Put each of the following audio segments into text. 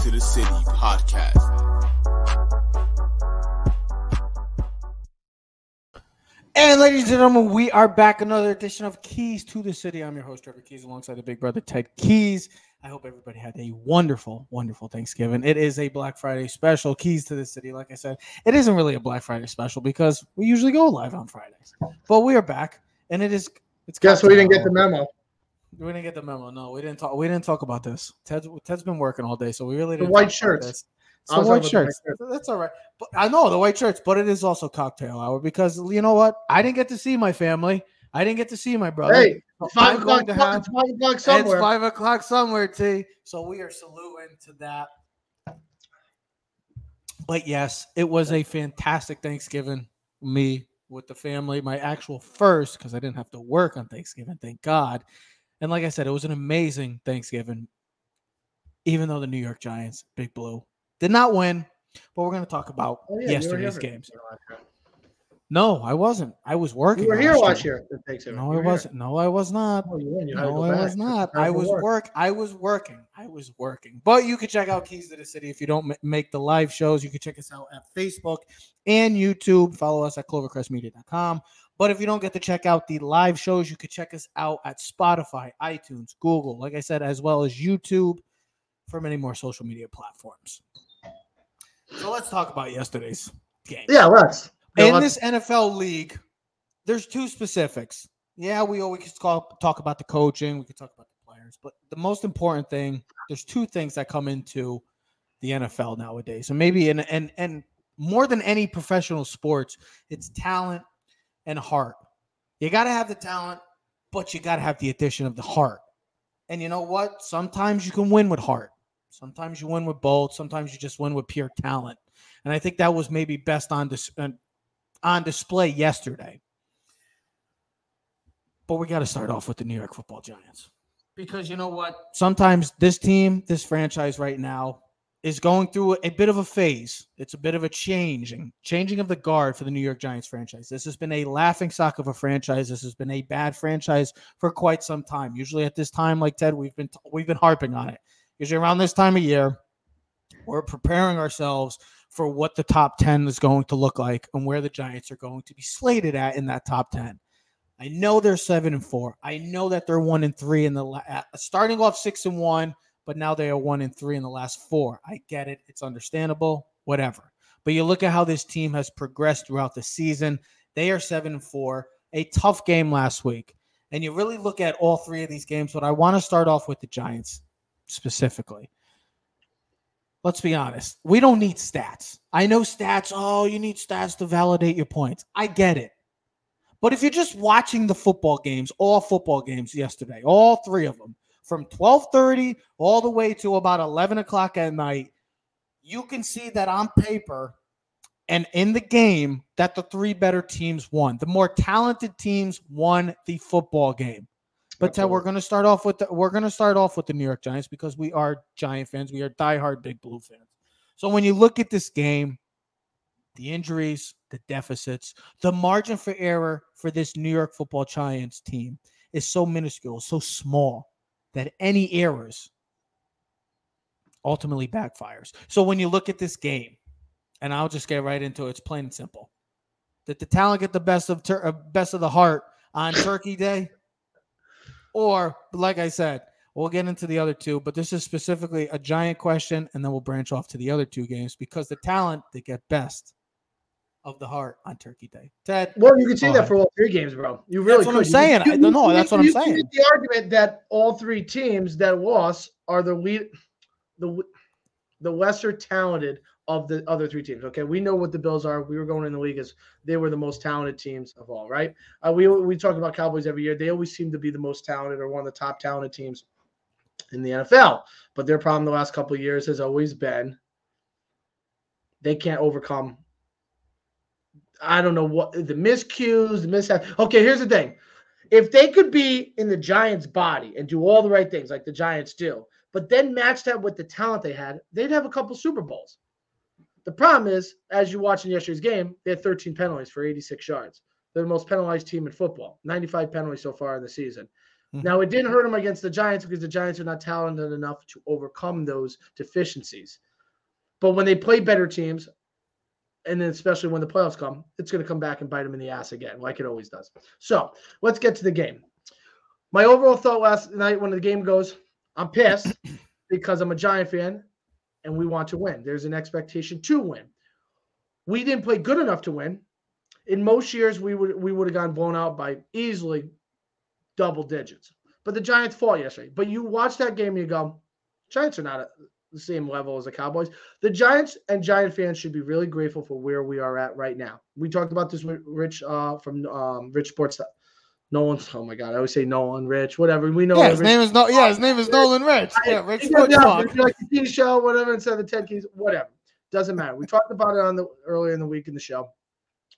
to the City podcast. And ladies and gentlemen, we are back. Another edition of Keys to the City. I'm your host, Trevor Keys, alongside the big brother, Ted Keys. I hope everybody had a wonderful, wonderful Thanksgiving. It is a Black Friday special, Keys to the City. Like I said, it isn't really a Black Friday special because we usually go live on Fridays. But we are back, and it is. It's Guess we didn't get the memo. We didn't get the memo. No, we didn't talk. We didn't talk about this. Ted's Ted's been working all day, so we really The didn't. white talk about shirts. this. It's I the white talking about white shirts. That's all right. But I know the white shirts, but it is also cocktail hour because you know what? I didn't get to see my family. I didn't get to see my brother. Hey, So five o'clock. have- it's five o'clock somewhere. It's five o'clock somewhere, T. So we are saluting to that. But yes, it was a fantastic Thanksgiving. Me with the family, my actual first, because I didn't have to work on Thanksgiving, thank God. And like I said, it was an amazing Thanksgiving, even though the New York Giants, Big Blue, did not win. But we're going to talk about Oh, yeah, yesterday's games. No, I wasn't. I was working. You were here last last year. No, I wasn't. No, I was not. Oh, No, I back. was not. I was work. work. I was working. I was working. But you could check out Keys to the City if you don't ma- make the live shows. You can check us out at Facebook and YouTube. Follow us at clovercrestmedia.com. But if you don't get to check out the live shows, you could check us out at Spotify, iTunes, Google, like I said, as well as YouTube for many more social media platforms. So let's talk about yesterday's game Yeah, let's. in let's- this NFL league, there's two specifics. Yeah, we always call, talk about the coaching, we could talk about the players, but the most important thing, there's two things that come into the NFL nowadays, and maybe and and and more than any professional sports, it's talent and heart. You got to have the talent, but you got to have the addition of the heart. And you know what? Sometimes you can win with heart. Sometimes you win with both. Sometimes you just win with pure talent. And I think that was maybe best on dis- uh, on display yesterday. But we got to start off with the New York Football Giants because you know what? Sometimes this team, this franchise right now, is going through a bit of a phase. It's a bit of a changing, changing of the guard for the New York Giants franchise. This has been a laughing stock of a franchise. This has been a bad franchise for quite some time. Usually at this time, like Ted, we've been we've been harping on it. Usually around this time of year, we're preparing ourselves for what the top 10 is going to look like and where the Giants are going to be slated at in that top 10. I know they're 7 and 4. I know that they're 1 and 3 in the la- uh, starting off 6 and 1, but now they are 1 and 3 in the last 4. I get it. It's understandable, whatever. But you look at how this team has progressed throughout the season. They are 7 and 4. A tough game last week. And you really look at all three of these games, but I want to start off with the Giants specifically let's be honest. We don't need stats. I know stats. Oh, you need stats to validate your points. I get it. But if you're just watching the football games, all football games yesterday, all three of them, from 12:30 all the way to about 11 o'clock at night, you can see that on paper and in the game that the three better teams won. The more talented teams won the football game. But Ted, we're going to start off with the, we're going to start off with the New York Giants because we are Giant fans. We are diehard Big Blue fans. So when you look at this game, the injuries, the deficits, the margin for error for this New York Football Giants team is so minuscule, so small that any errors ultimately backfires. So when you look at this game, and I'll just get right into it, it's plain and simple. Did the talent get the best of tur- uh, best of the heart on Turkey Day? Or, like I said, we'll get into the other two, but this is specifically a giant question, and then we'll branch off to the other two games because the talent they get best of the heart on Turkey Day. Ted, Well, you can see Go that for all three games, bro. You really That's what I'm could. You- saying. you- I don't know. you- That's what I'm can saying. The argument that all three teams that lost are the lead, the the lesser talented of the other three teams. Okay, we know what the Bills are. We were going in the league as they were the most talented teams of all. Right? Uh, we we talk about Cowboys every year. They always seem to be the most talented or one of the top talented teams in the NFL. But their problem the last couple of years has always been they can't overcome. I don't know what the miscues, the mishap. Okay, here's the thing. If they could be in the Giants' body and do all the right things like the Giants do, but then match that with the talent they had, they'd have a couple Super Bowls. The problem is, as you watch in yesterday's game, they had 13 penalties for 86 yards. They're the most penalized team in football, 95 penalties so far in the season. Mm-hmm. Now, it didn't hurt them against the Giants because the Giants are not talented enough to overcome those deficiencies. But when they play better teams, and then especially when the playoffs come, it's going to come back and bite them in the ass again, like it always does. So let's get to the game. My overall thought last night when the game goes, I'm pissed because I'm a Giant fan and we want to win. There's an expectation to win. We didn't play good enough to win. In most years, we would we would have gone blown out by easily double digits. But the Giants fought yesterday. But you watch that game and you go, Giants are not the same level as the Cowboys. The Giants and Giant fans should be really grateful for where we are at right now. We talked about this with Rich uh, from um, Rich Sports. Nolan's. Oh my God, I always say Nolan Rich. Whatever we know. Yeah, his Rich, name is no. Yeah, his name is Nolan Rich. Yeah, Rich Sports yeah, Talk. Like the show, whatever, instead of the Ten Keys, whatever. Doesn't matter. We talked about it on the earlier in the week in the show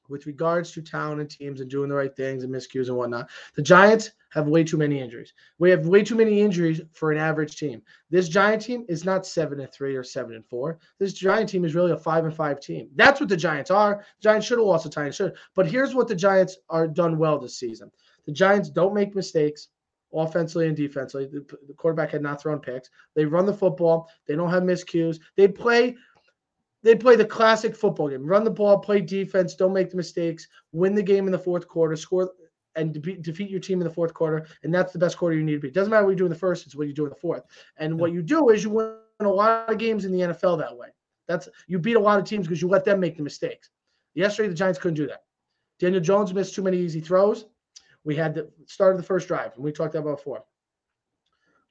with regards to town and teams and doing the right things and miscues and whatnot. The Giants have way too many injuries. We have way too many injuries for an average team. This Giant team is not seven and three or seven and four. This Giant team is really a five and five team. That's what the Giants are. The Giants should have lost the Giants should. But here's what the Giants are done well this season. The Giants don't make mistakes offensively and defensively. The, the quarterback had not thrown picks. They run the football. They don't have miscues. They play they play the classic football game run the ball, play defense, don't make the mistakes, win the game in the fourth quarter, score and de- defeat your team in the fourth quarter. And that's the best quarter you need to be. It doesn't matter what you do in the first, it's what you do in the fourth. And what you do is you win a lot of games in the NFL that way. That's you beat a lot of teams because you let them make the mistakes. Yesterday, the Giants couldn't do that. Daniel Jones missed too many easy throws. We had the start of the first drive, and we talked about before.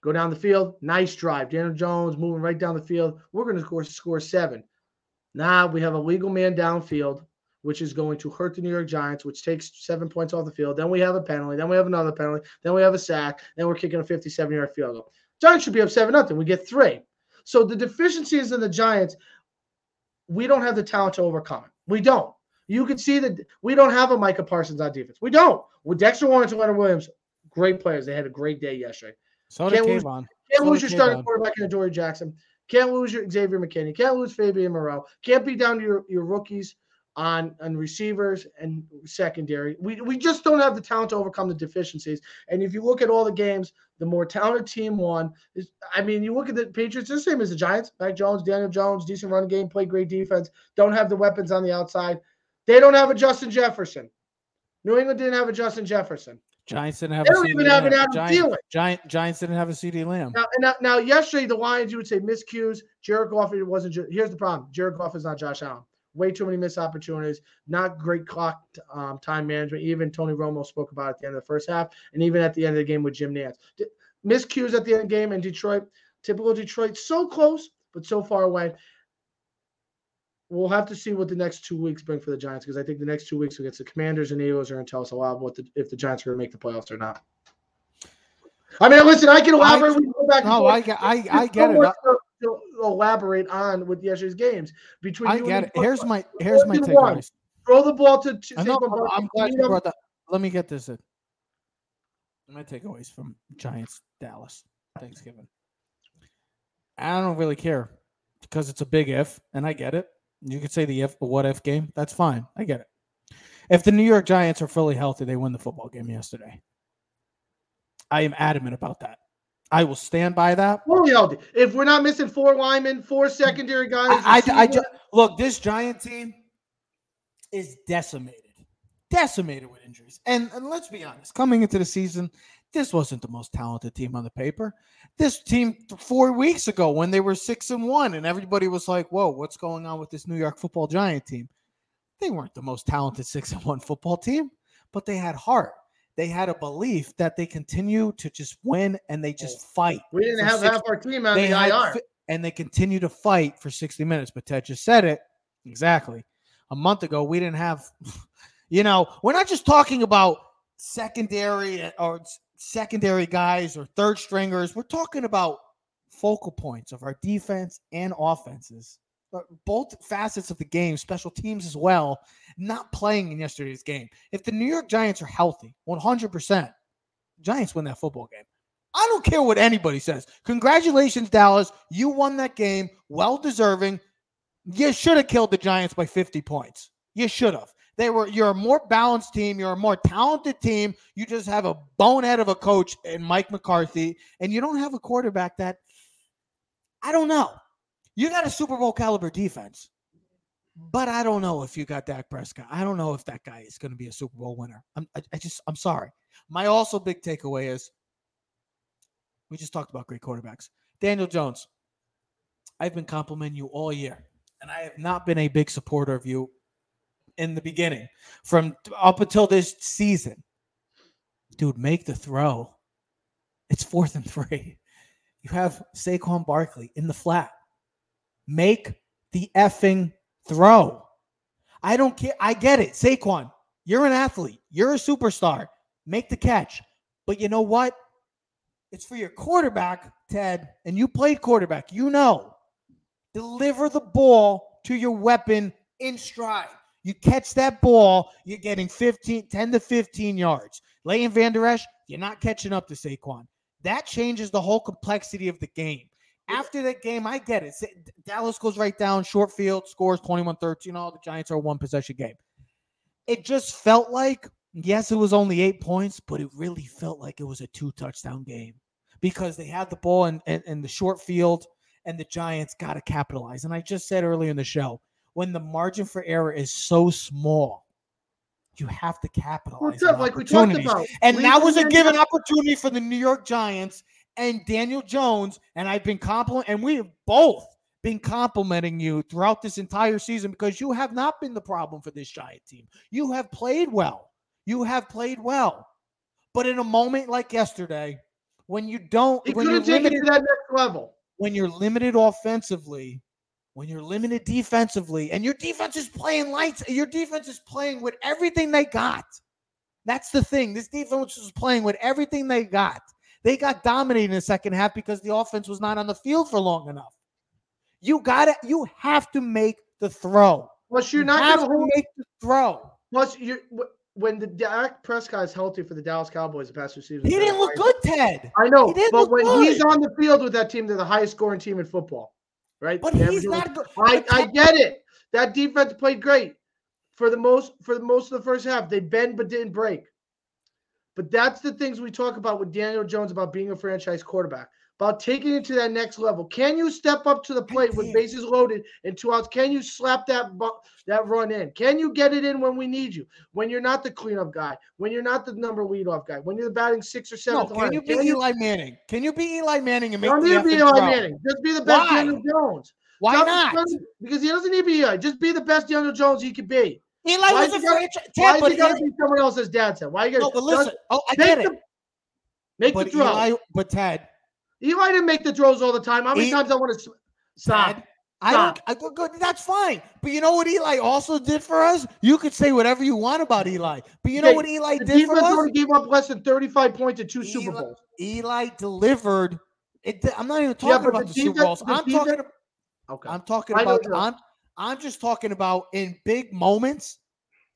Go down the field, nice drive. Daniel Jones moving right down the field. We're going to score, score seven. Now we have a legal man downfield, which is going to hurt the New York Giants, which takes seven points off the field. Then we have a penalty. Then we have another penalty. Then we have a sack. Then we're kicking a 57 yard field goal. Giants should be up 7 nothing. We get three. So the deficiencies in the Giants, we don't have the talent to overcome it. We don't. You can see that we don't have a Micah Parsons on defense. We don't. With Dexter Lawrence and Leonard Williams, great players. They had a great day yesterday. So can't Lose, can't so lose your starting quarterback in Adoree Jackson. Can't lose your Xavier McKinney. Can't lose Fabian Moreau. Can't be down to your, your rookies on, on receivers and secondary. We, we just don't have the talent to overcome the deficiencies. And if you look at all the games, the more talented team won. Is, I mean, you look at the Patriots, the same as the Giants. Mac Jones, Daniel Jones, decent run game, play great defense, don't have the weapons on the outside. They don't have a Justin Jefferson. New England didn't have a Justin Jefferson. Giants didn't have. They don't even have an Adam Giant, Giant, Giants didn't have a CeeDee Lamb. Now, now, now, yesterday the Lions, you would say miscues. Jared Goff it wasn't. Here's the problem: Jared Goff is not Josh Allen. Way too many missed opportunities. Not great clock um, time management. Even Tony Romo spoke about at the end of the first half, and even at the end of the game with Jim Nantz. Miscues at the end of the game in Detroit. Typical Detroit, so close but so far away we'll have to see what the next two weeks bring for the Giants because I think the next two weeks against the Commanders and Eagles are going to tell us a lot what the, if the Giants are going to make the playoffs or not. I mean, listen, I can elaborate. I, go back no, I, I, I get it. To, elaborate on with yesterday's games between. I get it. Here's my here's my takeaways. Throw the ball to. to know, I'm glad you brought that. Let me get this in. My takeaways from Giants Dallas Thanksgiving. I don't really care because it's a big if, and I get it. You could say the if, but what if game. That's fine. I get it. If the New York Giants are fully healthy, they win the football game yesterday. I am adamant about that. I will stand by that. Fully healthy. If we're not missing four linemen, four secondary guys, I, I, I, look. This Giant team is decimated, decimated with injuries. And, and let's be honest, coming into the season, this wasn't the most talented team on the paper. This team four weeks ago when they were six and one, and everybody was like, "Whoa, what's going on with this New York Football Giant team?" They weren't the most talented six and one football team, but they had heart. They had a belief that they continue to just win and they just fight. We didn't have 60, half our team on the IR, and they continue to fight for sixty minutes. But Ted just said it exactly. A month ago, we didn't have. You know, we're not just talking about secondary uh, or secondary guys or third stringers. We're talking about focal points of our defense and offenses, both facets of the game, special teams as well, not playing in yesterday's game. If the New York Giants are healthy, 100%, Giants win that football game. I don't care what anybody says. Congratulations, Dallas. You won that game. Well deserving. You should have killed the Giants by 50 points. You should have. They were you're a more balanced team, you're a more talented team. You just have a bonehead of a coach and Mike McCarthy, and you don't have a quarterback that I don't know. You got a Super Bowl caliber defense. But I don't know if you got Dak Prescott. I don't know if that guy is going to be a Super Bowl winner. I'm, I, I just, I'm sorry. My also big takeaway is we just talked about great quarterbacks. Daniel Jones, I've been complimenting you all year, and I have not been a big supporter of you in the beginning from up until this season. Dude, make the throw. It's fourth and three. You have Saquon Barkley in the flat. Make the effing throw. I don't care. I get it. Saquon, you're an athlete. You're a superstar. Make the catch. But you know what? It's for your quarterback, Ted, and you played quarterback. You know. Deliver the ball to your weapon in stride. You catch that ball, you're getting 15, 10 to 15 yards. Leighton Vander Esch, you're not catching up to Saquon. That changes the whole complexity of the game. After that game, I get it. Dallas goes right down, short field, scores 21 13. All the Giants are one possession game. It just felt like, yes, it was only eight points, but it really felt like it was a two touchdown game because they had the ball in, in, in the short field and the Giants got to capitalize. And I just said earlier in the show, when the margin for error is so small, you have to capitalize. What's up? Like we talked about. And that was a given opportunity for the New York Giants and Daniel Jones. And I've been complimenting, and we have both been complimenting you throughout this entire season because you have not been the problem for this Giant team. You have played well. You have played well. But in a moment like yesterday, when you don't, he when you're limited to that next level, when you're limited offensively, when you're limited defensively, and your defense is playing lights, your defense is playing with everything they got. That's the thing. This defense was playing with everything they got. They got dominated in the second half because the offense was not on the field for long enough. You got to You have to make the throw. Plus, you're you not going to make the throw. Plus, you when the Dak Prescott is healthy for the Dallas Cowboys the past two seasons. He didn't look good, Ted. I know, but when good. he's on the field with that team, they're the highest scoring team in football, right? But he's not good. I, I get it. That defense played great for the most for the most of the first half. They bend but didn't break. But that's the things we talk about with Daniel Jones about being a franchise quarterback, about taking it to that next level. Can you step up to the plate with bases loaded and two outs? Can you slap that that run in? Can you get it in when we need you? When you're not the cleanup guy, when you're not the number leadoff guy, when you're the batting six or seven. No, can you be can Eli you, Manning? Can you be Eli Manning and make don't need to be Eli Manning. Just be the best Why? Daniel Jones. Why not? Because he doesn't need to be Eli. Just be the best Daniel Jones he could be. Eli why was a franchise. Why is he got to be someone else's dad said? Why are you going to? No, but listen. Oh, I get it. make but the throw. Eli, but Ted. Eli didn't make the throws all the time. How many he, times I want to stop? Ted, I don't. I, good, that's fine. But you know what Eli also did for us? You could say whatever you want about Eli, but you know what Eli did for us? Gave up less than thirty-five points in two Eli, Super Bowls. Eli delivered. It, I'm not even talking yeah, about the, the Super Bowls. I'm defense, talking. Okay. I'm talking about. I'm. I'm just talking about in big moments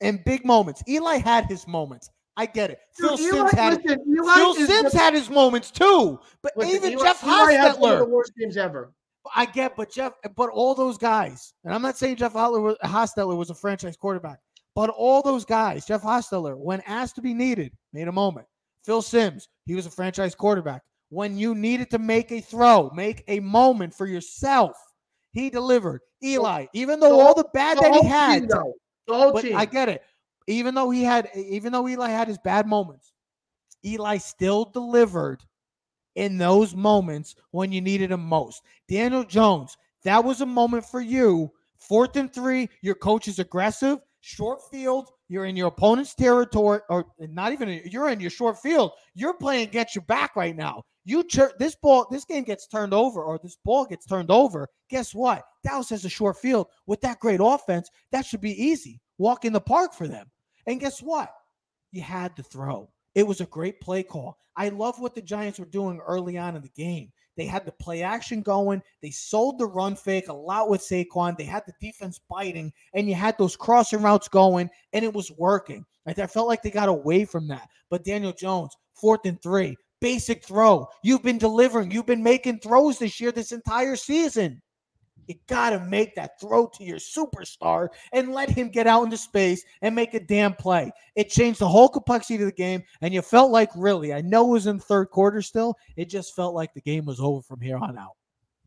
in big moments. Eli had his moments. I get it. Dude, Phil Simms had listen, Phil Simms the, had his moments too. But listen, even Eli, Jeff Eli Hostetler, one of the worst games ever. I get, but Jeff, but all those guys, and I'm not saying Jeff Hostetler was a franchise quarterback, but all those guys, Jeff Hostetler, when asked to be needed, made a moment. Phil Simms, he was a franchise quarterback. When you needed to make a throw, make a moment for yourself, he delivered. Eli, even though all the bad that he had, the whole but team. I get it. Even though he had, even though Eli had his bad moments, Eli still delivered in those moments when you needed him most. Daniel Jones, that was a moment for you. Fourth and three, your coach is aggressive, short field. You're in your opponent's territory, or not even. You're in your short field. You're playing against your back right now. You this ball, this game gets turned over, or this ball gets turned over. Guess what? Dallas has a short field with that great offense. That should be easy. Walk in the park for them. And guess what? You had to throw. It was a great play call. I love what the Giants were doing early on in the game. They had the play action going. They sold the run fake a lot with Saquon. They had the defense biting, and you had those crossing routes going, and it was working. I felt like they got away from that. But Daniel Jones, fourth and three, basic throw. You've been delivering. You've been making throws this year, this entire season. You got to make that throw to your superstar and let him get out into space and make a damn play. It changed the whole complexity of the game. And you felt like, really, I know it was in third quarter still. It just felt like the game was over from here on out.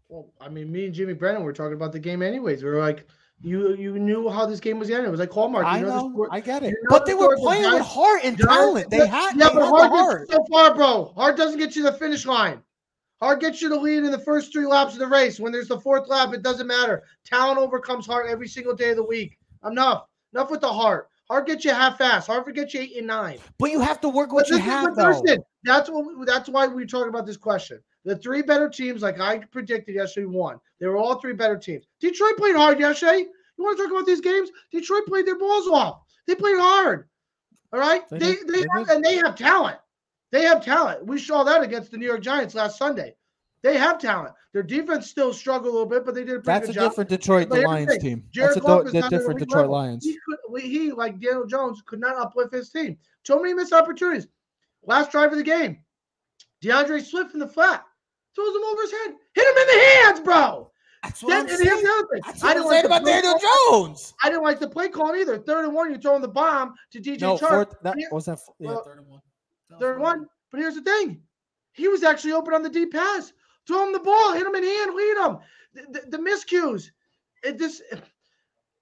Well, I mean, me and Jimmy Brennan were talking about the game anyways. We were like, you you knew how this game was ending. It was like Hallmark. I know, know I get it. You know but they were playing with heart and talent. They had, yeah, they but had heart, so far, bro. Heart doesn't get you the finish line. Heart gets you the lead in the first three laps of the race. When there's the fourth lap, it doesn't matter. Talent overcomes heart every single day of the week. Enough. Enough with the heart. Heart gets you half fast. Heart gets you eight and nine. But you have to work what you have, though. That's what. That's why we talk about this question. The three better teams, like I predicted yesterday, won. They were all three better teams. Detroit played hard yesterday. You want to talk about these games? Detroit played their balls off. They played hard. All right. They they, they have, and they have talent. They have talent. We saw that against the New York Giants last Sunday. They have talent. Their defense still struggled a little bit, but they did a pretty That's a job. That's a different Detroit the Lions team. Jared That's a do- different Detroit level. Lions. He, could, he, like Daniel Jones, could not uplift his team. So many missed opportunities. Last drive of the game, D'Andre Swift in the flat throws him over his head, hit him in the hands, bro. That's what I'm saying. That's what I didn't like about Daniel Jones. I didn't like the play call either. Third and one, you're throwing the bomb to DJ no, Chark. Fourth, that was that. Yeah, well, third and one. Third one. But here's the thing: he was actually open on the deep pass. Throw him the ball, hit him in hand, lead him. The, the, the miscues. It just.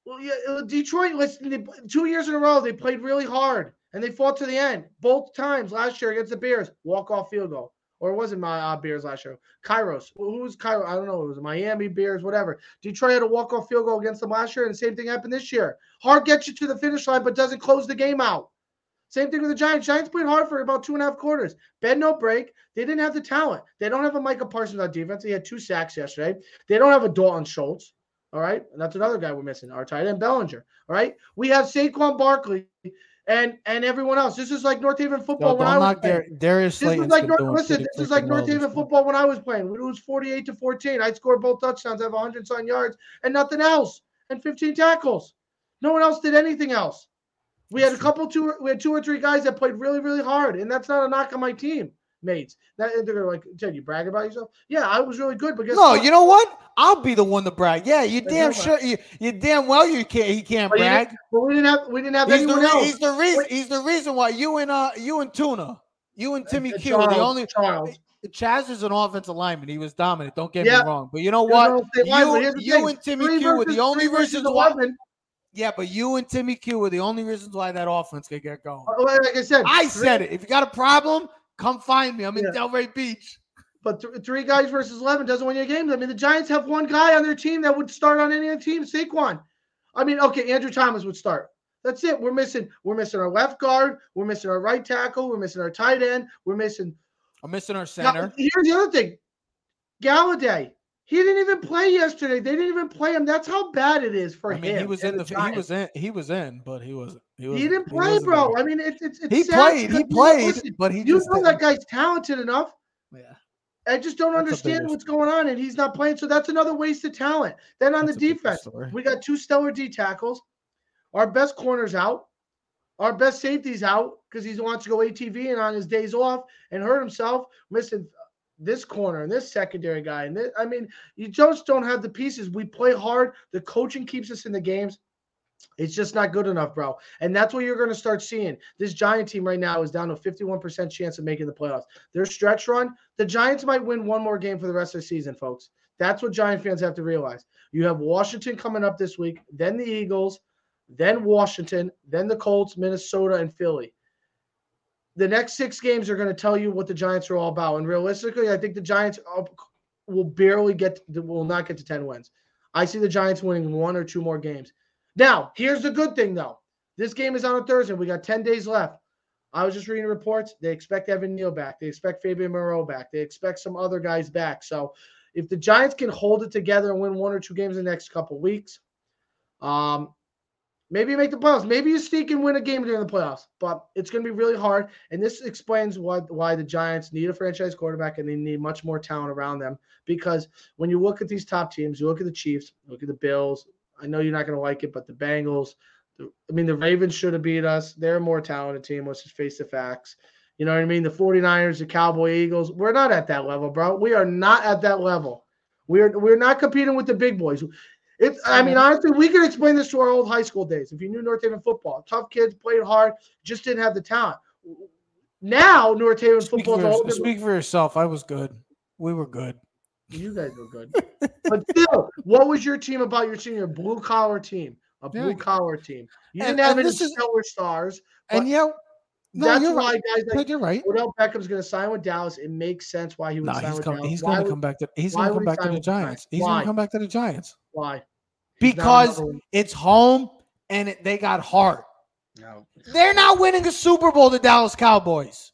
Well, yeah, uh, Detroit. Listen, two years in a row, they played really hard and they fought to the end. Both times last year against the Bears, walk off field goal or it wasn't my uh, Bears last year. Kairos. Who was Kairos? I don't know. It was Miami Bears, whatever. Detroit had a walk-off field goal against them last year, and the same thing happened this year. Hard gets you to the finish line, but doesn't close the game out. Same thing with the Giants. Giants played hard for about two and a half quarters. Bend no break. They didn't have the talent. They don't have a Micah Parsons on defense. He had two sacks yesterday. They don't have a Dalton Schultz. All right. And that's another guy we're missing. Our tight end Bellinger. All right. We have Saquon Barkley and and everyone else. This is like North Haven football no, when I was playing. Darius this is like North, listen. This is like North Haven football when I was playing. It was forty-eight to fourteen. I scored both touchdowns. I have hundred some yards and nothing else, and fifteen tackles. No one else did anything else. We had a couple two. We had two or three guys that played really really hard, and that's not a knock on my team mates. That they're gonna like, Ted, you brag about yourself? Yeah, I was really good. But no, what? you know what? I'll be the one to brag. Yeah, you damn sure. You, you damn well you can't. He can't but brag. But we didn't have. We didn't have he's anyone the, else. He's the reason. He's the reason why you and uh you and Tuna, you and Timmy Q are the only. Charles. Chaz is an offensive lineman. He was dominant. Don't get yeah. me wrong. But you know what? You, you and Timmy three Q versus, were the only reasons why. Yeah, but you and Timmy Q were the only reasons why that offense could get going. Like I said, I said it. If you got a problem, Come find me. I'm in yeah. Delray Beach. But th- three guys versus 11 doesn't win your games. I mean, the Giants have one guy on their team that would start on any other team, Saquon. I mean, okay, Andrew Thomas would start. That's it. We're missing. We're missing our left guard. We're missing our right tackle. We're missing our tight end. We're missing. I'm missing our center. Now, here's the other thing. Golladay. He didn't even play yesterday. They didn't even play him. That's how bad it is for I mean, him. He was in the, the he was in he was in, but he wasn't. He, was, he didn't play, he bro. I mean, it's it's, it's he played. He played, listen, but he you know didn't. that guy's talented enough. Yeah. I just don't that's understand what's going on, and he's not playing. So that's another waste of talent. Then on that's the defense, we got two stellar D tackles. Our best corners out. Our best safety's out because he wants to go ATV and on his days off and hurt himself. Missing this corner and this secondary guy. And this, I mean, you just don't have the pieces. We play hard. The coaching keeps us in the games. It's just not good enough, bro. And that's what you're going to start seeing. This Giant team right now is down to 51% chance of making the playoffs. Their stretch run, the Giants might win one more game for the rest of the season, folks. That's what Giant fans have to realize. You have Washington coming up this week, then the Eagles, then Washington, then the Colts, Minnesota, and Philly the next six games are going to tell you what the Giants are all about. And realistically, I think the Giants will barely get, will not get to 10 wins. I see the Giants winning one or two more games. Now, here's the good thing, though. This game is on a Thursday. We got 10 days left. I was just reading reports. They expect Evan Neal back. They expect Fabian Moreau back. They expect some other guys back. So if the Giants can hold it together and win one or two games in the next couple weeks, um, Maybe you make the playoffs. Maybe you sneak and win a game during the playoffs, but it's going to be really hard. And this explains what why the Giants need a franchise quarterback and they need much more talent around them. Because when you look at these top teams, you look at the Chiefs, look at the Bills. I know you're not going to like it, but the Bengals. The, I mean, the Ravens should have beat us. They're a more talented team. Let's just face the facts. You know what I mean? The 49ers, the Cowboy Eagles. We're not at that level, bro. We are not at that level. We're we're not competing with the big boys. It's, I mean, honestly, we could explain this to our old high school days. If you knew North Haven football, tough kids played hard, just didn't have the talent. Now North Haven Speak football for, your- speak for yourself. I was good. We were good. You guys were good, but still, what was your team about your team? Your blue collar team, a blue collar team. You didn't have and any this is- stellar stars. And yeah, no, That's you're why right. guys like Ted, you're right. Odell Beckham's going to sign with Dallas. It makes sense why he would No, sign he's with coming. Dallas. He's going to come back to. He's going to come back to the Giants? Giants. He's going to come back to the Giants Why? Because number it's home and it, they got heart. no. They're not winning a Super Bowl. The Dallas Cowboys.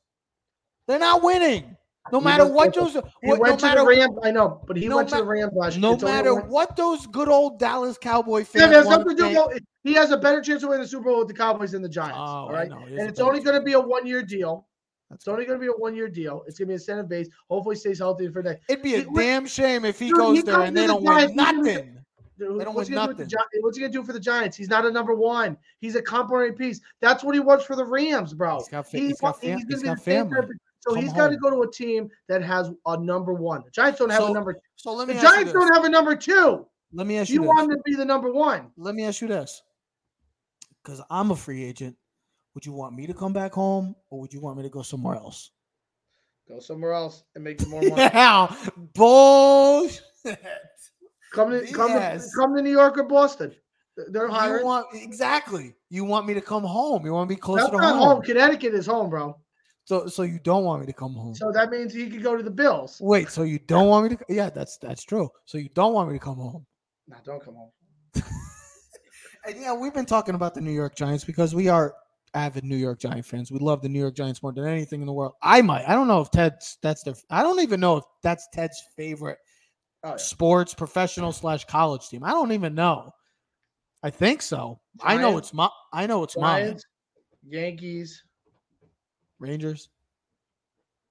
They're not winning. No matter what those. He What, no went to matter. the Rams. I know, but he no went to the Rams last year. No It's matter what those good old Dallas Cowboy fans it has nothing to do. with- He has a better chance of winning the Super Bowl with the Cowboys than the Giants. Oh, all right, know. He has and it's only going to be a one-year deal. That's It's only going to be a one-year deal. It's going to be incentive based. Hopefully, he stays healthy for that. It'd be a what- damn shame if he Dude, goes he there and they the don't Giants, win gonna nothing. They don't what's win he gonna do the nothing. What's he going to do for the Giants? He's not a number one. He's a complementary piece. That's what he was for the Rams, bro. He's got, fa- He he's got, fam- he's he's gonna got family. So Come he's got to go to a team that has a number one. The Giants don't have So, a number. Two. So let The me ask you Giants don't have a number two. Let me ask You you, this. want him to be the number one. Let me ask you this. Because I'm a free agent. Would you want me to come back home or would you want me to go somewhere else? Go somewhere else and make more money. Yeah, bullshit. Come to come Yes. to come to New York or Boston. They're You want exactly. You want me to come home. You want to be closer That's to home. Connecticut is home, bro. So so you don't want me to come home. So that means he could go to the Bills. Wait, so you don't want me to Yeah, that's that's true. So you don't want me to come home. Nah, don't come home. And yeah, we've been talking about the New York Giants because we are avid New York Giant fans. We love the New York Giants more than anything in the world. I might. I don't know if Ted's that's their I don't even know if that's Ted's favorite Oh, yeah. sports professional slash college team. I don't even know. I think so. I know it's my I know it's mine. Giants, Yankees, Rangers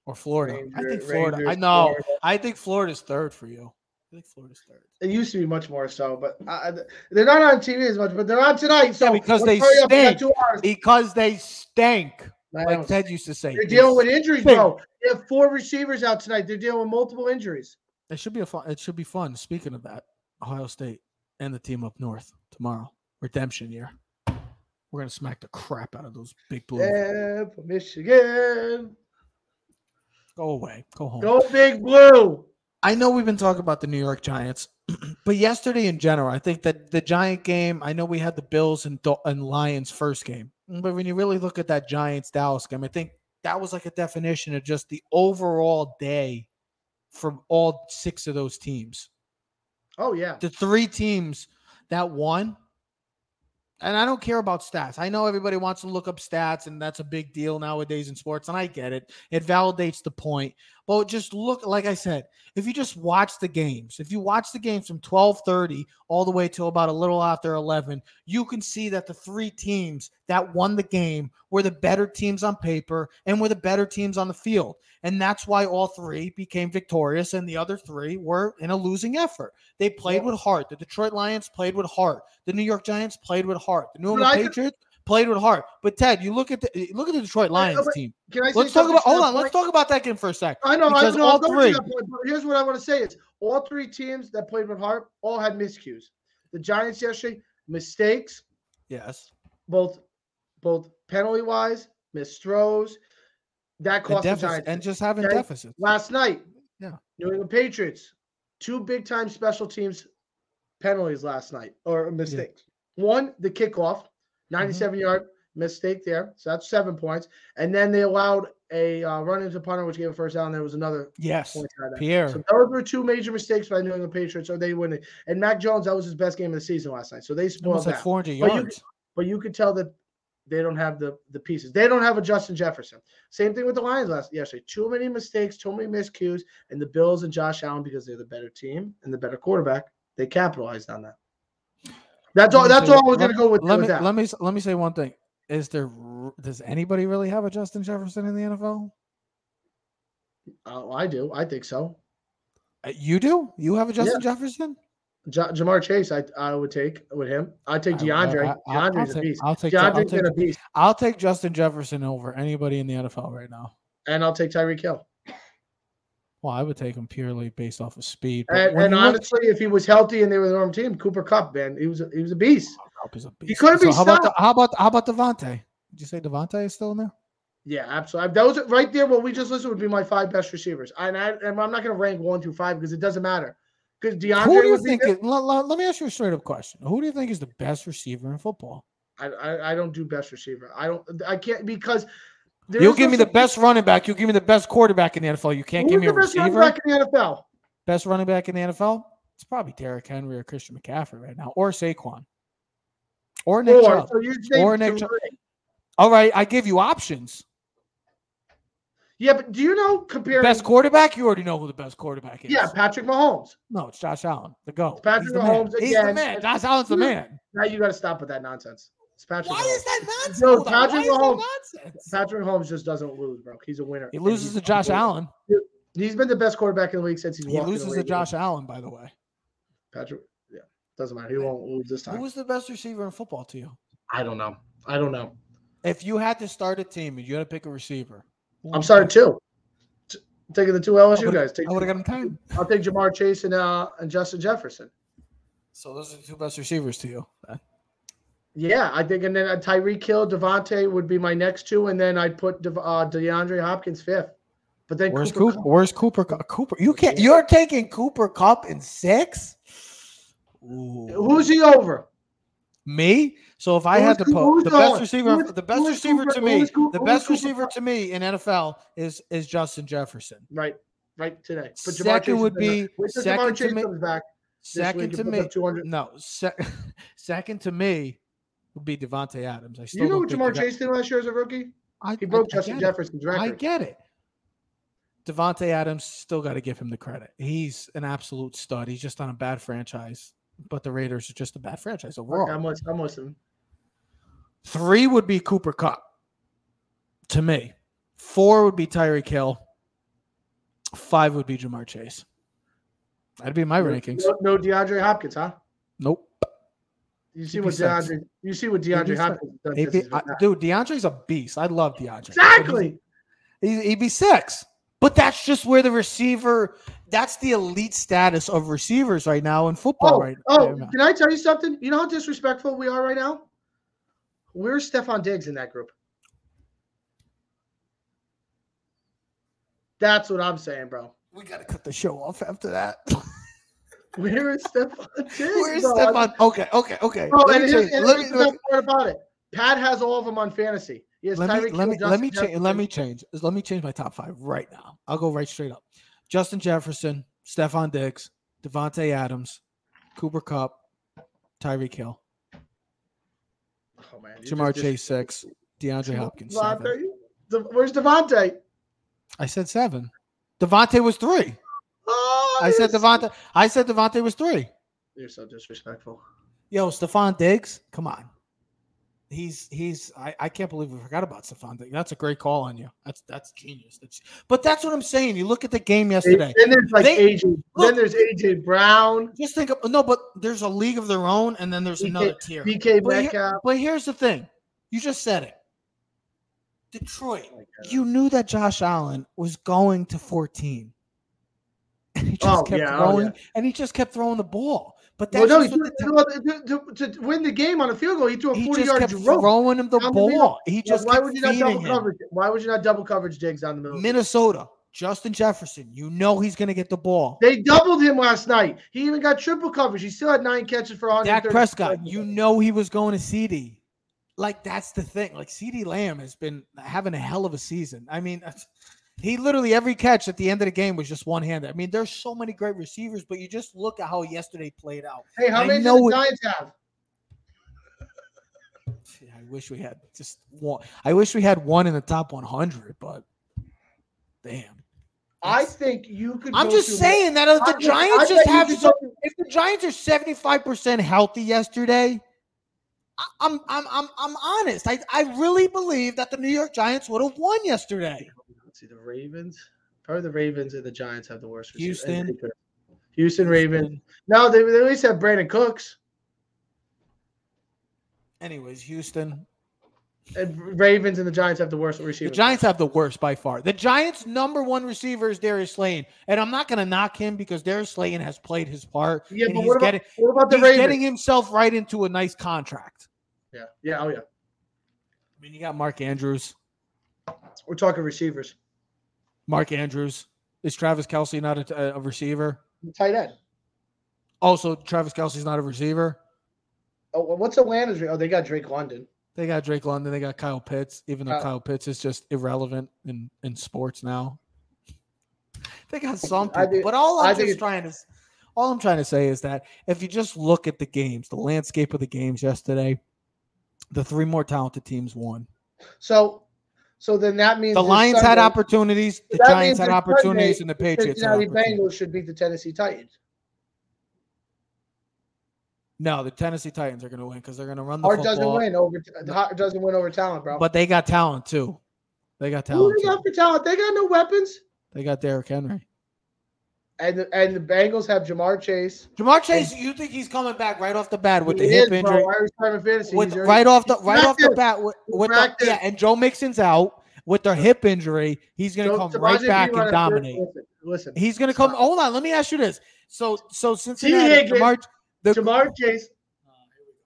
or Florida. I think Florida. I know. Florida. I think Florida's third for you. I think Florida's third. It used to be much more so, but I, they're not on TV as much. But they're on tonight. So Yeah, because they stink. Because they stink, I like. Ted used to say. They're dealing with injuries, stink. bro. They have four receivers out tonight. They're dealing with multiple injuries. It should be a fun. It should be fun. Speaking of that, Ohio State and the team up north tomorrow, redemption year. We're gonna smack the crap out of those big blue. Yeah, for Michigan. Go away. Go home. Go big blue. I know we've been talking about the New York Giants, but yesterday in general, I think that the Giant game. I know we had the Bills and and Lions first game, but when you really look at that Giants Dallas game, I think that was like a definition of just the overall day from all six of those teams. Oh yeah. the three teams that won, and I don't care about stats. I know everybody wants to look up stats, and that's a big deal nowadays in sports, and I get it. It validates the point. But just look, like I said, if you just watch the games, if you watch the games from 12:30 all the way till about a little after 11, you can see that the three teams that won the game were the better teams on paper and were the better teams on the field. And that's why all three became victorious, and the other three were in a losing effort. They played Yeah. with heart. The Detroit Lions played with heart. The New York Giants played with heart. The New England Patriots played with heart. But Ted, you look at the look at the Detroit Lions but- team. Can I say Let's talk about. Hold that on. Let's talk about that game for a sec. I know. I because know. all I'm going to three- point, but here's what I want to say: is all three teams that played with heart all had miscues. The Giants yesterday mistakes, Yes. both both penalty wise, missed throws. That And, cost the deficit, Giants. and just having Okay. deficits. Last night, Yeah. New England Patriots, two big time special teams penalties last night or mistakes. One, the kickoff, 97 yard mistake there. So that's seven points. And then they allowed a uh, run into punter, which gave a first down. And There was another Yes. point. Pierre. So those were two major mistakes by New England Patriots, or they wouldn't. And Mac Jones, that was his best game of the season last night. So they spoiled Almost like that. 400 But you- yards. But you could tell that they don't have the the pieces. They don't have a Justin Jefferson. Same thing with the Lions last yesterday. Too many mistakes, too many miscues, and the Bills and Josh Allen because they're the better team and the better quarterback. They capitalized on that. That's all. That's say- all I was going to go with, Let me that. let me let me say one thing. Is there does anybody really have a Justin Jefferson in the NFL? Oh, I do. I think so. Uh, You do? You have a Justin Jefferson? Ja- Ja'Marr Chase, I I would take with him. I'd take DeAndre. I- I- I'll DeAndre's a take- beast. I'll take I'll DeAndre's take, been a beast, I'll take Justin Jefferson over anybody in the NFL right now. and I'll take Tyreek Hill. Well, I would take him purely based off of speed. And, and honestly, look, if he was healthy and they were the normal team, Cooper Kupp, man, he was a, he was a beast. Oh, Kupp is a beast. He couldn't so be how about, the, how about how about Davante? Did you say Davante is still in there? Yeah, absolutely. Those right there, what we just listed would be my five best receivers. And, I, and I'm not going to rank one through five because it doesn't matter. Because DeAndre, Who do you think? Is, let, let- let me ask you a straight up question. Who do you think is the best receiver in football? I, I I don't do best receiver. I don't. I can't because there You'll give no me the best running back. You'll give me the best quarterback in the NFL. You can't Who's give me a the best running receiver. back in the NFL? Best running back in the NFL? It's probably Derrick Henry or Christian McCaffrey right now, or Saquon, or Nick Or, Chubb. so Or Nick. Chubb. All right, I give you options. Yeah, but do you know comparing? Best quarterback? You already know who the best quarterback is. yeah, Patrick Mahomes. No, it's Josh Allen. The go. Patrick He's the Mahomes man. He's the again. man. Josh Allen's the man. Now you got to stop with that nonsense. It's Patrick. Why Mahomes. is that nonsense? No, Patrick Why is that Mahomes- nonsense? Patrick Mahomes just doesn't lose, bro. He's a winner. He loses to Josh Allen. He's been the best quarterback in the league since he's He loses to league. Josh Allen, by the way. Patrick, yeah, doesn't matter. He won't lose this time. Who was the best receiver in football to you? I don't know. I don't know. If you had to start a team and you had to pick a receiver, I'm would sorry you too. T- Taking the two LSU guys. Take, I would have got him. I'll take Ja'Marr Chase and uh and Justin Jefferson. So those are the two best receivers to you. Yeah, I think, and then uh, Tyreek Hill, Davante would be my next two, and then I'd put De- uh, DeAndre Hopkins fifth. But then Where's Cooper Cooper? Where's Cooper? Cooper, you can't. You're taking Cooper Kupp in six. Ooh. Who's he over? me? So if I Who's had to put the best receiver, Who's- the best receiver Cooper- to me, the best receiver to me in NFL is is Justin Jefferson. Right, right today. But Second Chase would be second to me. back. Second to me, 200. no. Se- second to me would be Davante Adams. I still You know what Ja'Marr Chase did last year as a rookie? I, He broke I, Justin I. Jefferson's record. I get it. Davante Adams still got to give him the credit. He's an absolute stud. He's just on a bad franchise, but the Raiders are just a bad franchise overall. I'm with, I'm him. Three would be Cooper Kupp to me. Four would be Tyreek Hill. Five would be Ja'Marr Chase. That'd be my rankings. No, no DeAndre Hopkins, huh? Nope. You see what six. DeAndre? You see what DeAndre. Hopkins does be- I- dude, DeAndre's a beast. I love DeAndre. Exactly. He'd, he'd be six. But that's just where the receiver, that's the elite status of receivers right now in football Oh, right oh, now. can I tell you something? You know how disrespectful we are right now? Where's Stefon Diggs in that group? That's what I'm saying, bro. We got to cut the show off after that. Where is Stefon Diggs? Where's? Stefon? Okay, okay, okay. Bro, Let and me here's, change- and let me- the best part about it. Pat has all of them on fantasy. Has let me Tyreek let me Hill, let me change let me change let me change my top five right now. I'll go right straight up. Justin Jefferson, Stefon Diggs, Davante Adams, Cooper Kupp, Tyreek Hill, Oh, man, Ja'Marr just- Chase six, DeAndre Hopkins seven. Davante? Where's Davante? I said seven. Davante was three. Oh, I said you're Davante. I said Davante was three. You're so disrespectful. Yo, Stefon Diggs, come on. He's he's I, I can't believe we forgot about Stefon Diggs. That's a great call on you. That's that's genius. That's, but that's what I'm saying. You look at the game yesterday. Then there's like They- AJ. then there's AJ Brown, Just think of no, but there's a league of their own, and then there's DK another tier. DK But, here- but here's the thing. You just said it. Detroit. Oh you knew that Josh Allen was going to 14. And he just Oh, kept yeah, oh, throwing, yeah. and he just kept throwing the ball. But Well, that's no, he just the to, to, win the game on a field goal, he threw a 40 just yard drill. throwing him the down the ball. He Why- just why kept would you not double him. coverage? Why would you not double coverage Diggs down the middle? Minnesota, Justin Jefferson. You know he's going to get the ball. They doubled him last night. He even got triple coverage. He still had nine catches for 100. Dak Prescott. You know he was going to CeeDee. Like that's the thing. Like CeeDee Lamb has been having a hell of a season. I mean, that's- he literally every catch at the end of the game was just one handed. I mean, there's so many great receivers, but you just look at how yesterday played out. Hey, how I many did the it- Giants have? I wish we had just one. I wish we had one in the top 100, but damn. I think you could. I'm just saying that if the bet- Giants I just have go- if the Giants are 75% healthy yesterday, I- I'm I'm I'm I'm honest. I, I really believe that the New York Giants would have won yesterday. Let's see the Ravens. Probably the Ravens and the Giants have the worst. Houston. Houston Ravens. No, they, they at least have Brandin Cooks. Anyways, Houston. And Ravens and the Giants have the worst receivers. The Giants have the worst by far. The Giants' number one receiver is Darius Slayton, and I'm not going to knock him because Darius Slayton has played his part. Yeah, but he's what about, getting what about the he's Ravens? getting himself right into a nice contract. yeah, yeah, oh yeah. I mean, you got Mark Andrews. We're talking receivers. Mark Andrews is Travis Kelce not a, a receiver? Tight end. Also, Travis Kelce's not a receiver. Oh, what's Atlanta's? Oh, they got Drake London. They got Drake London. They got Kyle Pitts. Even though Uh, Kyle Pitts is just irrelevant in in sports now. They got some I but all I I'm think just trying to, all I'm trying to say is that if you just look at the games, the landscape of the games yesterday, the three more talented teams won. So, so then that means The Lions had opportunities. The Giants had opportunities, Sunday, and the the Patriots opportunities. Bengals should beat the Tennessee Titans. No, the Tennessee Titans are going to win because they're going to run the Heart doesn't win over. Heart doesn't win over talent, bro. But they got talent too. They got Who talent. they Too. got for talent? They got no weapons. They got Derrick Henry. And the, and the Bengals have Ja'Marr Chase. Ja'Marr Chase, you think he's coming back right off the bat with the He hip is, injury? With right off the right off the bat with, with the, yeah, and Joe Mixon's out with their hip injury. He's going to come right back and on a third- dominate. Listen, listen. He's going to come. Hold on, let me ask you this. So so Cincinnati, Higgins, Ja'Marr, the, Ja'Marr Chase.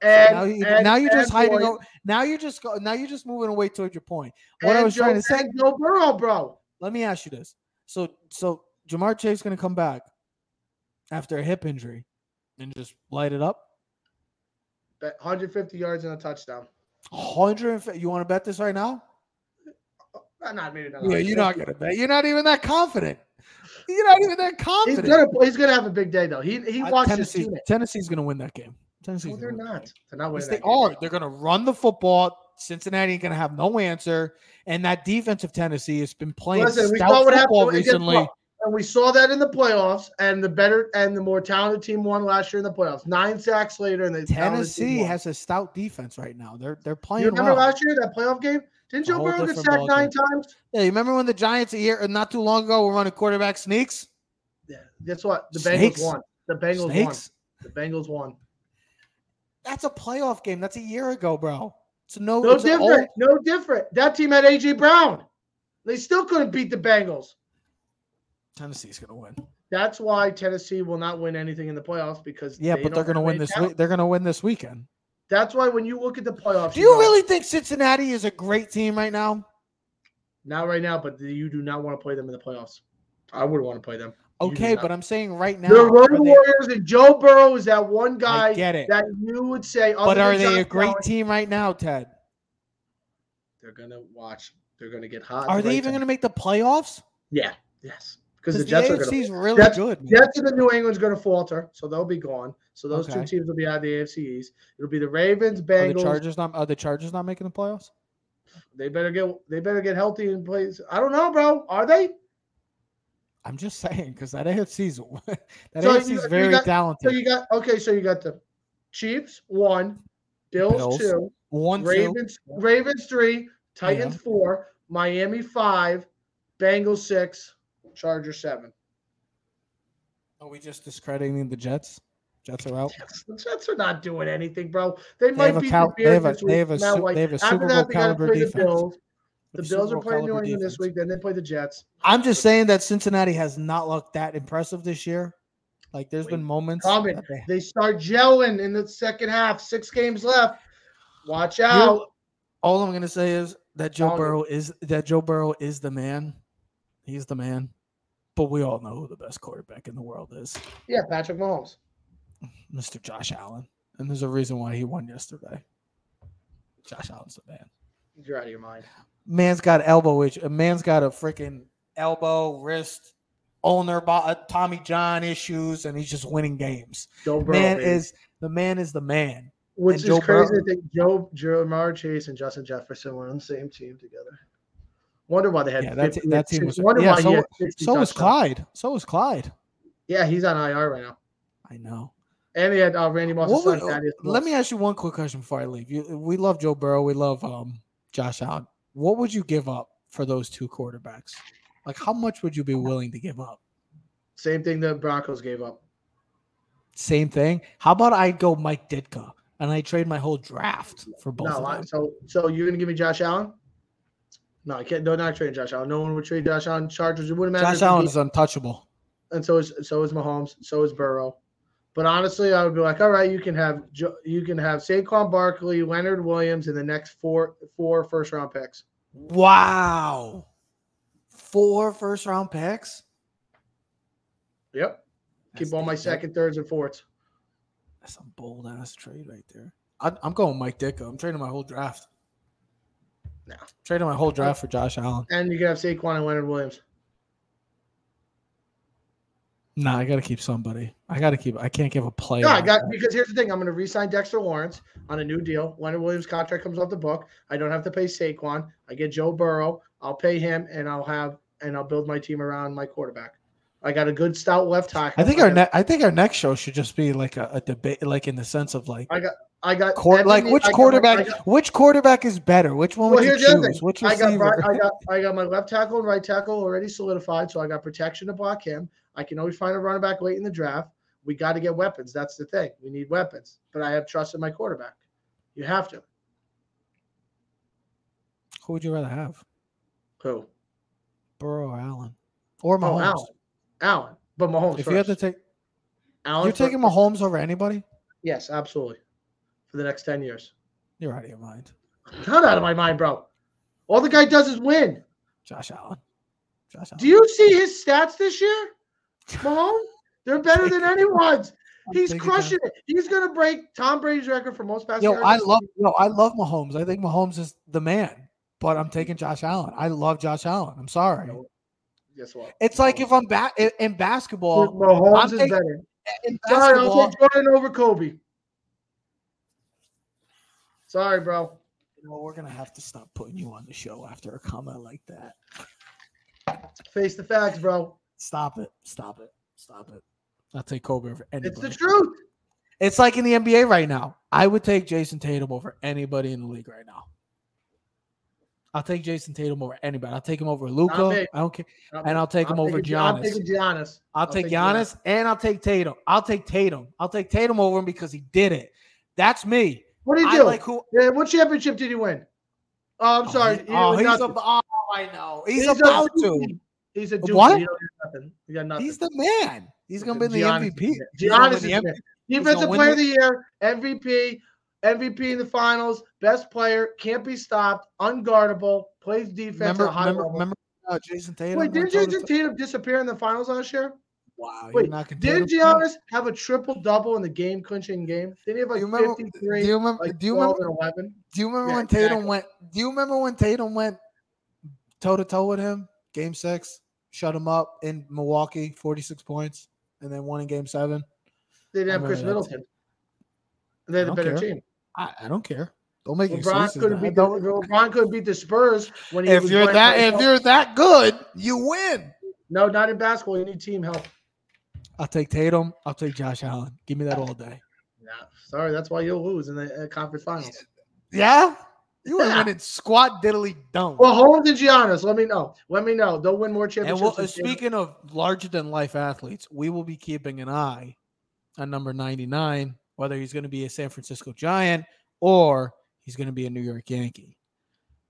And, now, you, and- now you're just hiding. Boyd, Now you're just go, now you're just moving away toward your point. What I and was trying to say. Joe Burrow, bro. Let me ask you this. So so Ja'Marr Chase going to come back after a hip injury and just light it up. Bet 150 yards and a touchdown. Hundred. You want to bet this right now? Uh, Not maybe not. Yeah, you're not gonna bet. You're not even that confident. You're not even that He's confident. gonna he's gonna have a big day though. He he watched Tennessee. Tennessee's gonna win that game. Tennessee's No, gonna they're win that not. game. They're not Yes, winning. they that game. are. They're gonna run the football. Cincinnati ain't gonna have no answer, and that defensive Tennessee has been playing Listen, we stout what football recently. And we saw that in the playoffs, and the better and the more talented team won last year in the playoffs. Nine sacks later, and the Tennessee has a stout defense right now. They're they're You playing remember well. last year that playoff game? Didn't Joe Burrow get sacked nine game. times? Yeah, you remember when the Giants a year uh, not too long ago were running quarterback sneaks? Yeah. Guess what? The Snakes. Bengals won. The Bengals Snakes. won. The Bengals won. That's a playoff game. That's a year ago, bro. It's no, No it's an old- different. No different. That team had AJ Brown. They still couldn't beat the Bengals. Tennessee's gonna win. That's why Tennessee will not win anything in the playoffs because Yeah, they but they're gonna win this. Week. They're gonna win this weekend. That's why when you look at the playoffs, Do you go, really think Cincinnati is a great team right now? not right now, but you do not want to play them in the playoffs. I would want to play them. Okay, but I'm saying right now. the Road they- Warriors and Joe Burrow is that one I guy get it. that you would say. But are they a great team right now, Ted? They're gonna watch. They're gonna get hot. Are they even going to make the playoffs? Yeah. Yes. Because the the, Jets are gonna. Really Jets- good. man. Jets and the New England's going to falter, so they'll be gone. So those two teams will be out of the AFC East. It'll be the Ravens, Bengals. Are the Chargers not? Are the Chargers not making the playoffs? They better get. They better get healthy and play. I don't know, bro. Are they? I'm just saying because that AFC's that So AFC's you- you very got- talented. So you got okay. So you got the Chiefs one, Bills, Bills, one Ravens Ravens three, Titans four, Miami five, Bengals six, Chargers seven. Are we just discrediting the Jets? Jets are out. The Jets are not doing anything, bro. They, They might be cal- they have a they have a Now, su- like, they have a Super Bowl caliber play the defense. Bills. The Bills are playing New England this defense. week. Then they play the Jets. I'm just saying that Cincinnati has not looked that impressive this year. Like there's Wait, been moments. They- They start gelling in the second half. Six games left. Watch out. all I'm gonna say is that Joe. Burrow is that Joe Burrow is the man. He's the man. But we all know who the best quarterback in the world is, Yeah, Patrick Mahomes. Mr. Josh Allen. And there's a reason why he won yesterday. Josh Allen's the man. You're out of your mind. Man's got elbow itch. A man's got a freaking elbow, wrist, owner, uh, Tommy John issues, and he's just winning games. Joe Burrow. man baby. is the man is the man. which and is Joe crazy Burrow- to think Joe Ja'Marr Chase and Justin Jefferson were on the same team together. Wonder why they had. Yeah, that 50 that team was- Wonder yeah, why so- he had 60 So was. Clyde. So was Clyde. Yeah, he's on IR right now. I know. And he had uh, Randy son. would- let me ask you one quick question before I leave. You, we love Joe Burrow. We love um, Josh Allen. What would you give up for those two quarterbacks? Like, how much would you be willing to give up? Same thing the Broncos gave up. Same thing. How about I go Mike Ditka and I trade my whole draft for both No, so so you're gonna give me Josh Allen? No, I can't. No, not trading Josh Allen. No one would trade Josh Allen. Chargers. It wouldn't matter. Josh Allen is untouchable. and so is so is Mahomes. So is Burrow. But honestly, I would be like, all right, you can have you can have Saquon Barkley, Leonard Williams, in the next four four first round picks. Wow. Four first round picks. Yep. That's Keep all my second, thirds, and fourths. That's a bold ass trade right there. I, I'm going Mike Ditka. I'm trading my whole draft. No. Trading my whole draft for Josh Allen. And you can have Saquon and Leonard Williams. Nah, I got to keep somebody. I got to keep. I can't give a player. No, I got that. because here's the thing: I'm going to re-sign Dexter Lawrence on a new deal. Leonard Williams' contract comes off the book. I don't have to pay Saquon. I get Joe Burrow. I'll pay him, and I'll have and I'll build my team around my quarterback. I got a good stout left tackle. I think our got- ne- I think our next show should just be like a, a debate, like in the sense of like, I got I got Evan like which got quarterback, got- which quarterback is better? Which one Well, would you here's the other choose? Which I got, I got I got my left tackle and right tackle already solidified, so I got protection to block him. I can always find a running back late in the draft. We got to get weapons. That's the thing. We need weapons, but I have trust in my quarterback. You have to. Who would you rather have, Who? Burrow or Allen, or Oh, Mahomes? Allen. Allen, but Mahomes. if you had to take, Allen. You're taking first. Mahomes over anybody. Yes, absolutely. For the next ten years. You're out of your mind, Not out of my mind, bro. All the guy does is win. Josh Allen. Josh Allen. Do you see his stats this year, Mahomes? They're better than anyone's. I'm He's crushing it. He's gonna break Tom Brady's record for most passing Yo, I love yo, I love Mahomes. I think Mahomes is the man. But I'm taking Josh Allen. I love Josh Allen. I'm sorry. No. Guess what? It's like if I'm back in, basketball. Mahomes I'm is taking- better. In Sorry, I'll take Jordan over Kobe. Sorry, bro. you know, we're gonna have to stop putting you on the show after a comment like that. Face the facts, bro. Stop it. Stop it. Stop it. I'll take Kobe over anybody. It's the truth. It's like in the NBA right now. I would take Jayson Tatum over anybody in the league right now. I'll take Jayson Tatum over anybody. I'll take him over. Luka. I don't care. And I'll take him over I'm Giannis. taking Giannis. I'll, take Giannis and I'll take Tatum. I'll take Tatum. I'll take Tatum over him because he did it. That's me. What did you do? like who. Yeah, what championship did he win? Oh, I'm Oh, sorry. he- oh, he's a, oh, I know. He's, a about dookie. to. He's a dookie. What? He nothing. He. He's the man. He's gonna be the MVP. Giannis is the the M- man. gonna Defensive player of the year, MVP, MVP in the finals, best player, can't be stopped, unguardable, plays defense Remember, at a high remember, level. remember uh, Jayson Tatum? Wait, to Jayson Tatum disappear in the finals last year? Wow, Wait, you're knocking Didn't Tatum? Giannis have a triple double in the game clinching game? Didn't he have like Do you remember? 53, Do you remember? like do you remember? 11? Do you remember Yeah, when Tatum exactly. went? Do you remember when Tatum went toe to toe with him? Game six, shut him up in Milwaukee, forty six points, and then won in Game seven. They didn't I have Khris remember that Middleton. They had I a don't better care. team. I, I don't care. Don't make LeBron excuses. couldn't beat the, LeBron couldn't beat the Spurs when he if was you're that if himself. you're that good, you win. no, not in basketball. You need team help. I'll take Tatum. I'll take Josh Allen. Give me that all day. Yeah, sorry, that's why you'll lose in the uh, conference finals. Yeah, you were Yeah. winning squat diddly don't. Well, Holmes and Giannis, let me know. Let me know. They'll win more and championships. we'll, than uh, speaking of larger than life athletes, we will be keeping an eye on number 99, whether he's going to be a San Francisco Giant or he's going to be a New York Yankee.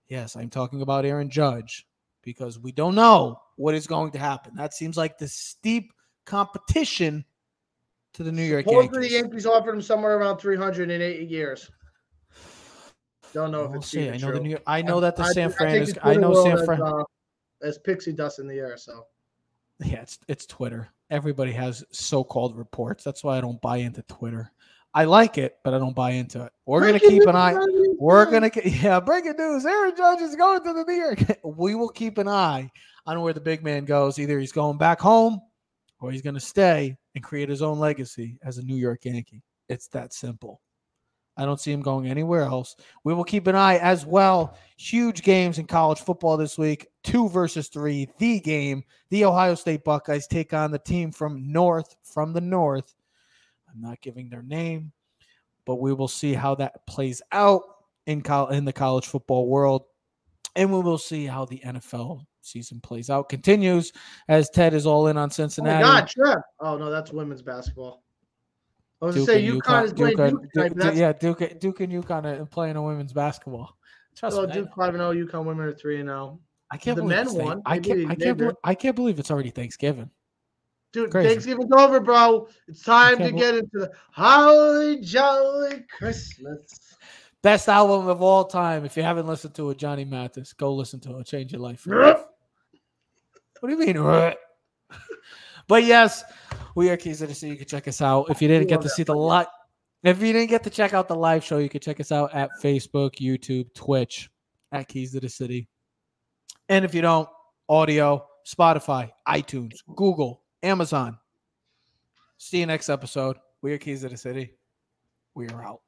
Yes, I'm talking about Aaron Judge because we don't know what is going to happen. That seems like the steep competition to the New York Supposedly Yankees. the Yankees offered him somewhere around 308 years. Don't know if We'll it's see. I know the true. New. I know that the I- San Fran is. I know San Fran. uh, There's pixie dust in the air, so Yeah, it's it's Twitter. Everybody has so-called reports. That's why I don't buy into Twitter. I like it, but I don't buy into it. We're gonna Breaking keep an eye. We're gonna yeah. Breaking news: Aaron Judge is going to the New York. We will keep an eye on where the big man goes. Either he's going back home, or he's gonna stay and create his own legacy as a New York Yankee. It's that simple. I don't see him going anywhere else. We will keep an eye as well. Huge games in college football this week. Two versus three. The game. The Ohio State Buckeyes take on the team from North, from the North. I'm not giving their name, but we will see how that plays out in col- in the college football world, and we will see how the NFL season plays out. Continues as Ted is all in on Oh Cincinnati. God, Trev. Oh no, that's women's basketball. I was gonna say UConn is playing Duke. Duke, Duke yeah, Duke, Duke and UConn are playing a women's basketball. Trust well, me, Duke five and zero, oh, UConn women are three and zero. Oh. I can't the believe men won. I can't. I can't, believe, I can't believe it's already Thanksgiving. Dude, Crazy. Thanksgiving's over, bro. It's time to get into the holly jolly Christmas. Best album of all time. If you haven't listened to it, Johnny Mathis, go listen to it. It'll Change your life. what do you mean? but yes, we are Keys of the City. You can check us out. If you didn't get to see the live, if you didn't get to check out the live show, you can check us out at Facebook, YouTube, Twitch, at Keys of the City. And if you don't, audio, Spotify, iTunes, Google, Amazon. See you next episode. We are Keys of the City. We are out.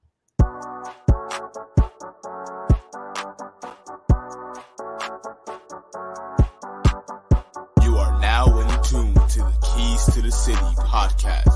To the City podcast.